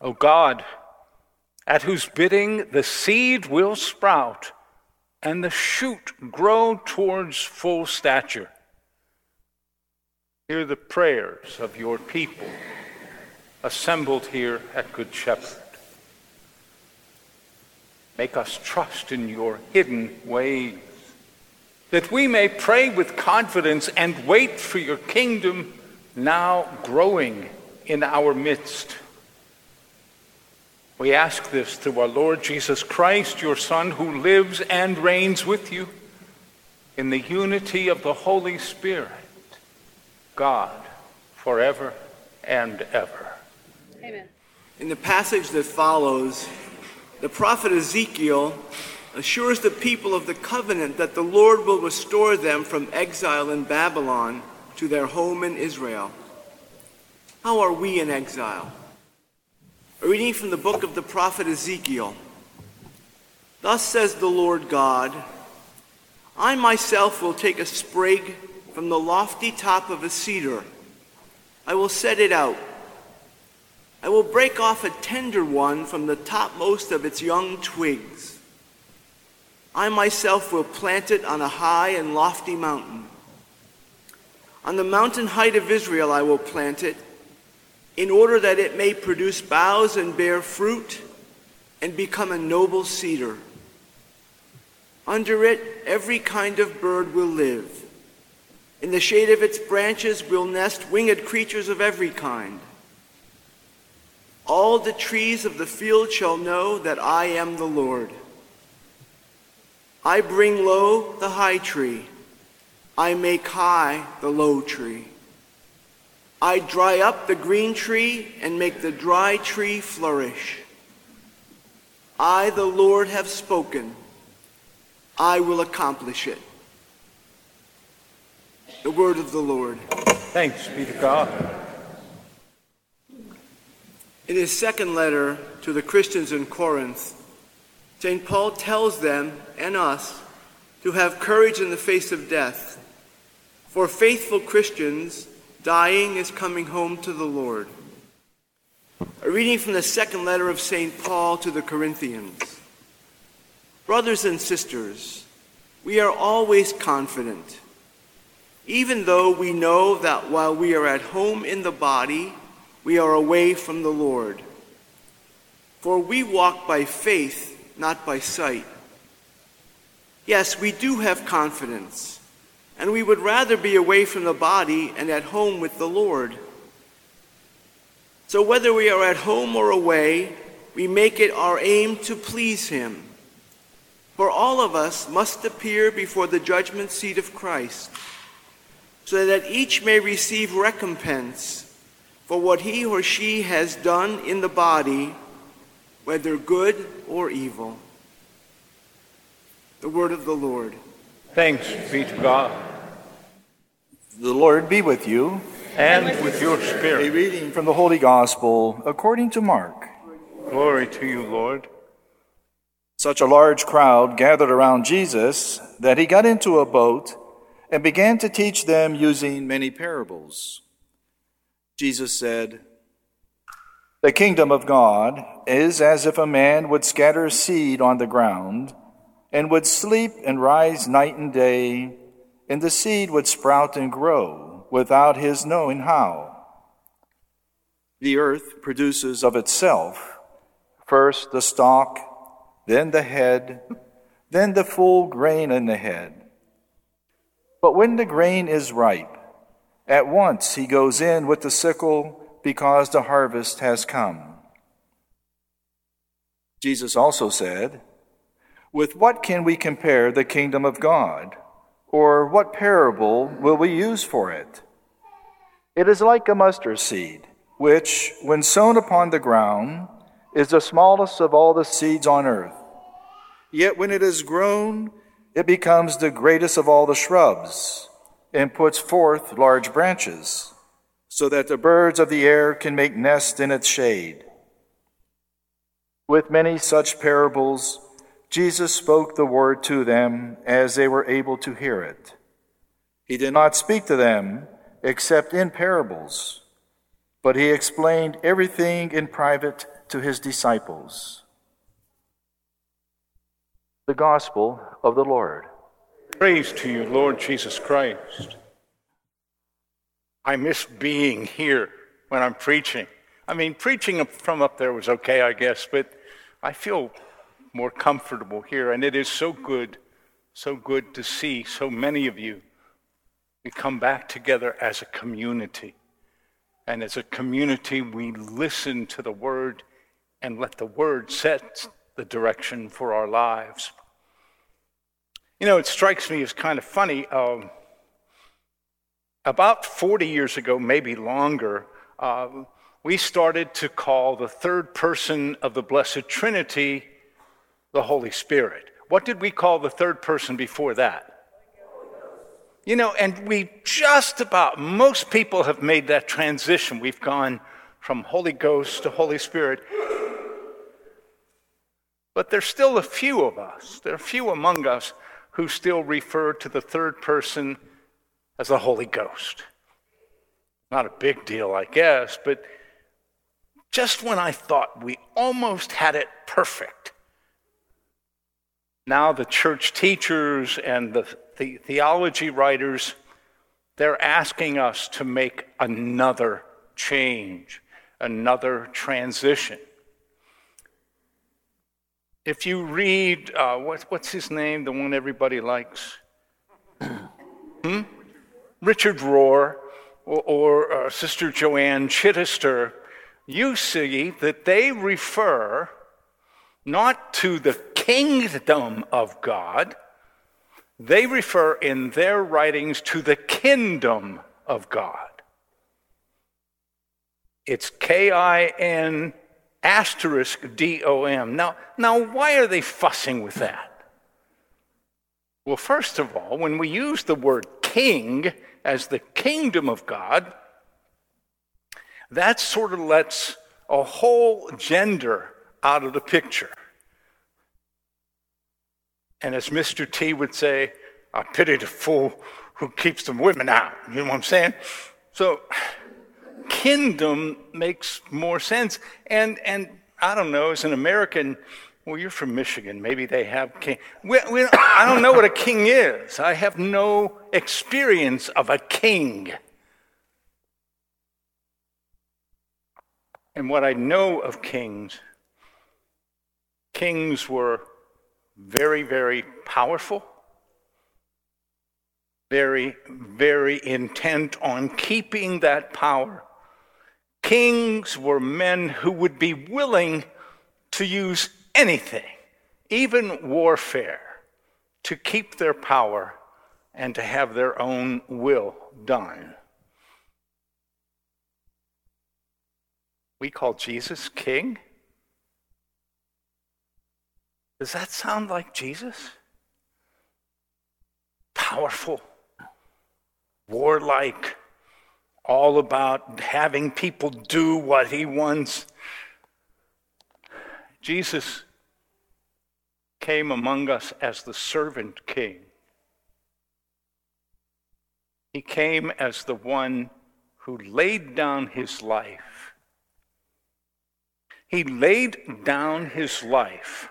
O God, at whose bidding the seed will sprout and the shoot grow towards full stature. Hear the prayers of your people assembled here at Good Shepherd. Make us trust in your hidden ways, that we may pray with confidence and wait for your kingdom now growing in our midst. We ask this through our Lord Jesus Christ, your Son, who lives and reigns with you in the unity of the Holy Spirit, God, forever and ever. Amen. In the passage that follows, the prophet Ezekiel assures the people of the covenant that the Lord will restore them from exile in Babylon to their home in Israel. How are we in exile? A reading from the book of the prophet Ezekiel. Thus says the Lord God I myself will take a sprig from the lofty top of a cedar. I will set it out. I will break off a tender one from the topmost of its young twigs. I myself will plant it on a high and lofty mountain. On the mountain height of Israel I will plant it in order that it may produce boughs and bear fruit and become a noble cedar. Under it, every kind of bird will live. In the shade of its branches will nest winged creatures of every kind. All the trees of the field shall know that I am the Lord. I bring low the high tree, I make high the low tree. I dry up the green tree and make the dry tree flourish. I, the Lord, have spoken. I will accomplish it. The word of the Lord. Thanks be to God. In his second letter to the Christians in Corinth, St. Paul tells them and us to have courage in the face of death. For faithful Christians, Dying is coming home to the Lord. A reading from the second letter of St. Paul to the Corinthians. Brothers and sisters, we are always confident, even though we know that while we are at home in the body, we are away from the Lord. For we walk by faith, not by sight. Yes, we do have confidence and we would rather be away from the body and at home with the Lord. So, whether we are at home or away, we make it our aim to please Him. For all of us must appear before the judgment seat of Christ, so that each may receive recompense for what he or she has done in the body, whether good or evil. The word of the Lord. Thanks be to God. The Lord be with you. And with your spirit. A reading from the Holy Gospel according to Mark. Glory to you, Lord. Such a large crowd gathered around Jesus that he got into a boat and began to teach them using many parables. Jesus said, The kingdom of God is as if a man would scatter seed on the ground and would sleep and rise night and day, and the seed would sprout and grow without his knowing how. The earth produces of itself first the stalk, then the head, then the full grain in the head. But when the grain is ripe, at once he goes in with the sickle because the harvest has come. Jesus also said, With what can we compare the kingdom of God? Or what parable will we use for it? It is like a mustard seed, which, when sown upon the ground, is the smallest of all the seeds on earth. Yet when it is grown, it becomes the greatest of all the shrubs and puts forth large branches, so that the birds of the air can make nests in its shade. With many such parables, Jesus spoke the word to them as they were able to hear it. He did not speak to them except in parables, but he explained everything in private to his disciples. The Gospel of the Lord. Praise to you, Lord Jesus Christ. I miss being here when I'm preaching. I mean, preaching from up there was okay, I guess, but I feel more comfortable here, and it is so good, so good to see so many of you. We come back together as a community. And as a community, we listen to the Word and let the Word set the direction for our lives. You know, it strikes me as kind of funny. Um, about 40 years ago, maybe longer, uh, we started to call the third person of the Blessed Trinity the Holy Spirit. What did we call the third person before that? You know, and we just about, most people have made that transition. We've gone from Holy Ghost to Holy Spirit. But there's still a few of us, there are few among us who still refer to the third person as the Holy Ghost. Not a big deal, I guess, but just when I thought we almost had it perfect, now the church teachers and the, the theology writers, they're asking us to make another change, another transition. If you read, uh, what, what's his name, the one everybody likes? hmm? Richard Rohr or, or uh, Sister Joanne Chittister, you see that they refer not to the kingdom of God, they refer in their writings to the kin-dom of God. It's K I N asterisk D O M. Now, now, why are they fussing with that? Well, first of all, when we use the word king as the kingdom of God, that sort of lets a whole gender out of the picture. And as Mr. T would say, I pity the fool who keeps the women out. You know what I'm saying? So, kin-dom makes more sense. And, and I don't know, as an American, well, you're from Michigan. Maybe they have king. We, we, I don't know what a king is. I have no experience of a king. And what I know of kings, kings were very, very powerful, very, very intent on keeping that power. Kings were men who would be willing to use anything, even warfare, to keep their power and to have their own will done. We call Jesus king. Does that sound like Jesus? Powerful, warlike, all about having people do what he wants. Jesus came among us as the servant king. He came as the one who laid down his life. He laid down his life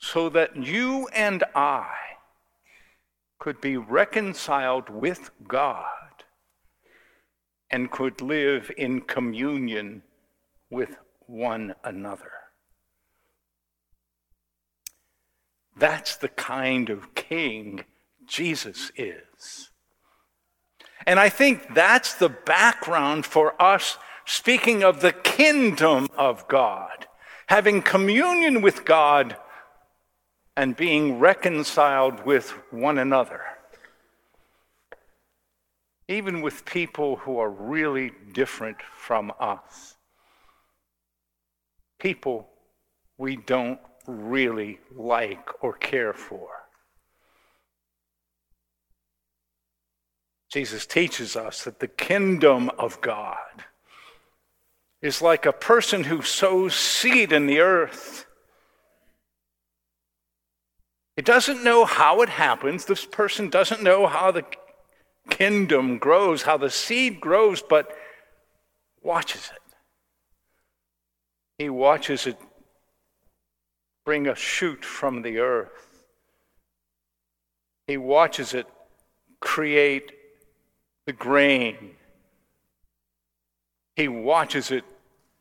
so that you and I could be reconciled with God and could live in communion with one another. That's the kind of king Jesus is. And I think that's the background for us speaking of the kingdom of God, having communion with God and being reconciled with one another. Even with people who are really different from us. People we don't really like or care for. Jesus teaches us that the kingdom of God is like a person who sows seed in the earth it doesn't know how it happens. This person doesn't know how the kingdom grows, how the seed grows, but watches it. He watches it bring a shoot from the earth. He watches it create the grain. He watches it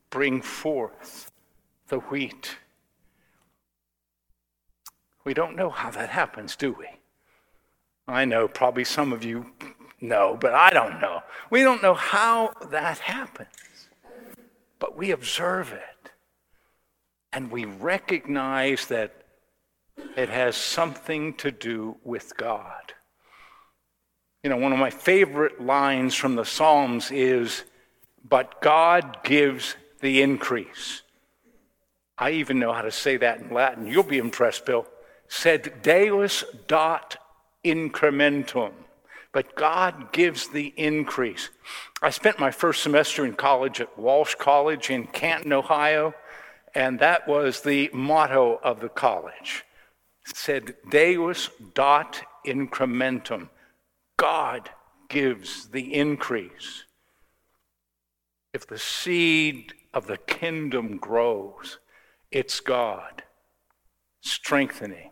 bring forth the wheat. We don't know how that happens, do we? I know probably some of you know, but I don't know. We don't know how that happens, but we observe it and we recognize that it has something to do with God. You know, one of my favorite lines from the Psalms is, But God gives the increase. I even know how to say that in Latin. You'll be impressed, Bill. Sed Deus dat incrementum. But God gives the increase. I spent my first semester in college at Walsh College in Canton, Ohio, and that was the motto of the college. Sed Deus dat incrementum. God gives the increase. If the seed of the kingdom grows, it's God strengthening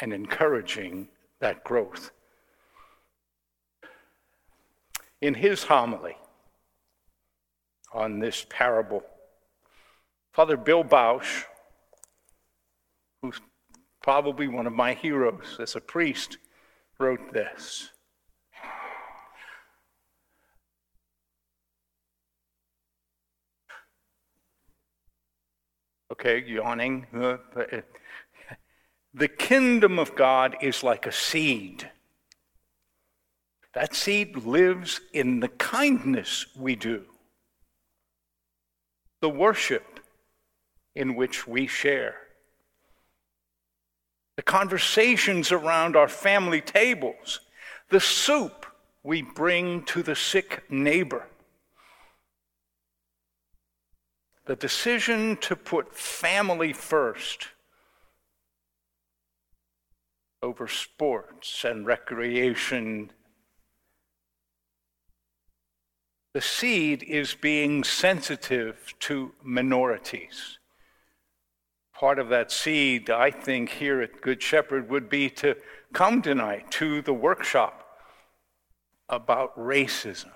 and encouraging that growth. In his homily on this parable, Father Bill Bausch, who's probably one of my heroes as a priest, wrote this. Okay, yawning. Uh, uh, The kingdom of God is like a seed. That seed lives in the kindness we do, the worship in which we share, the conversations around our family tables, the soup we bring to the sick neighbor. The decision to put family first over sports and recreation. The seed is being sensitive to minorities. Part of that seed, I think, here at Good Shepherd would be to come tonight to the workshop about racism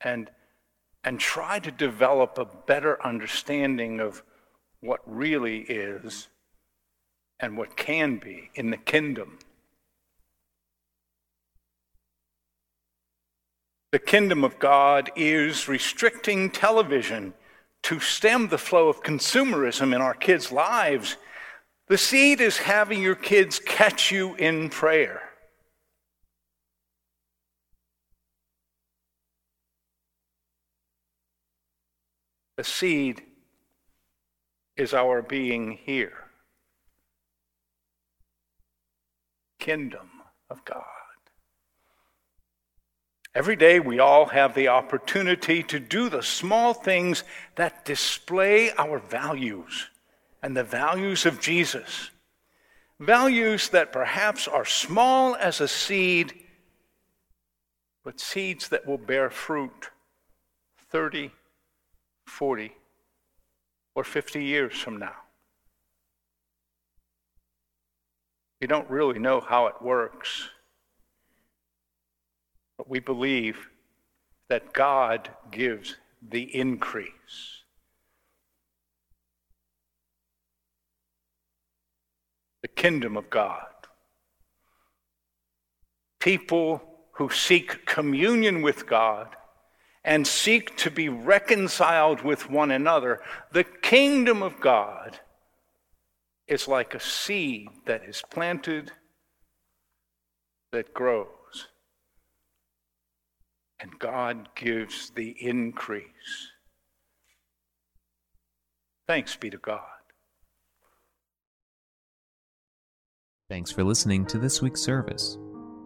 and, and try to develop a better understanding of what really is and what can be in the kingdom. The kingdom of God is restricting television to stem the flow of consumerism in our kids' lives. The seed is having your kids catch you in prayer. The seed is our being here. Kingdom of God. Every day, we all have the opportunity to do the small things that display our values and the values of Jesus. Values that perhaps are small as a seed, but seeds that will bear fruit 30, 40, or 50 years from now. We don't really know how it works. But we believe that God gives the increase. The kingdom of God. People who seek communion with God and seek to be reconciled with one another, the kingdom of God is like a seed that is planted that grows and God gives the increase. Thanks be to God. Thanks for listening to this week's service.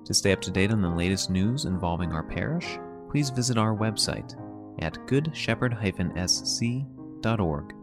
To stay up to date on the latest news involving our parish, please visit our website at goodshepherd-sc.org.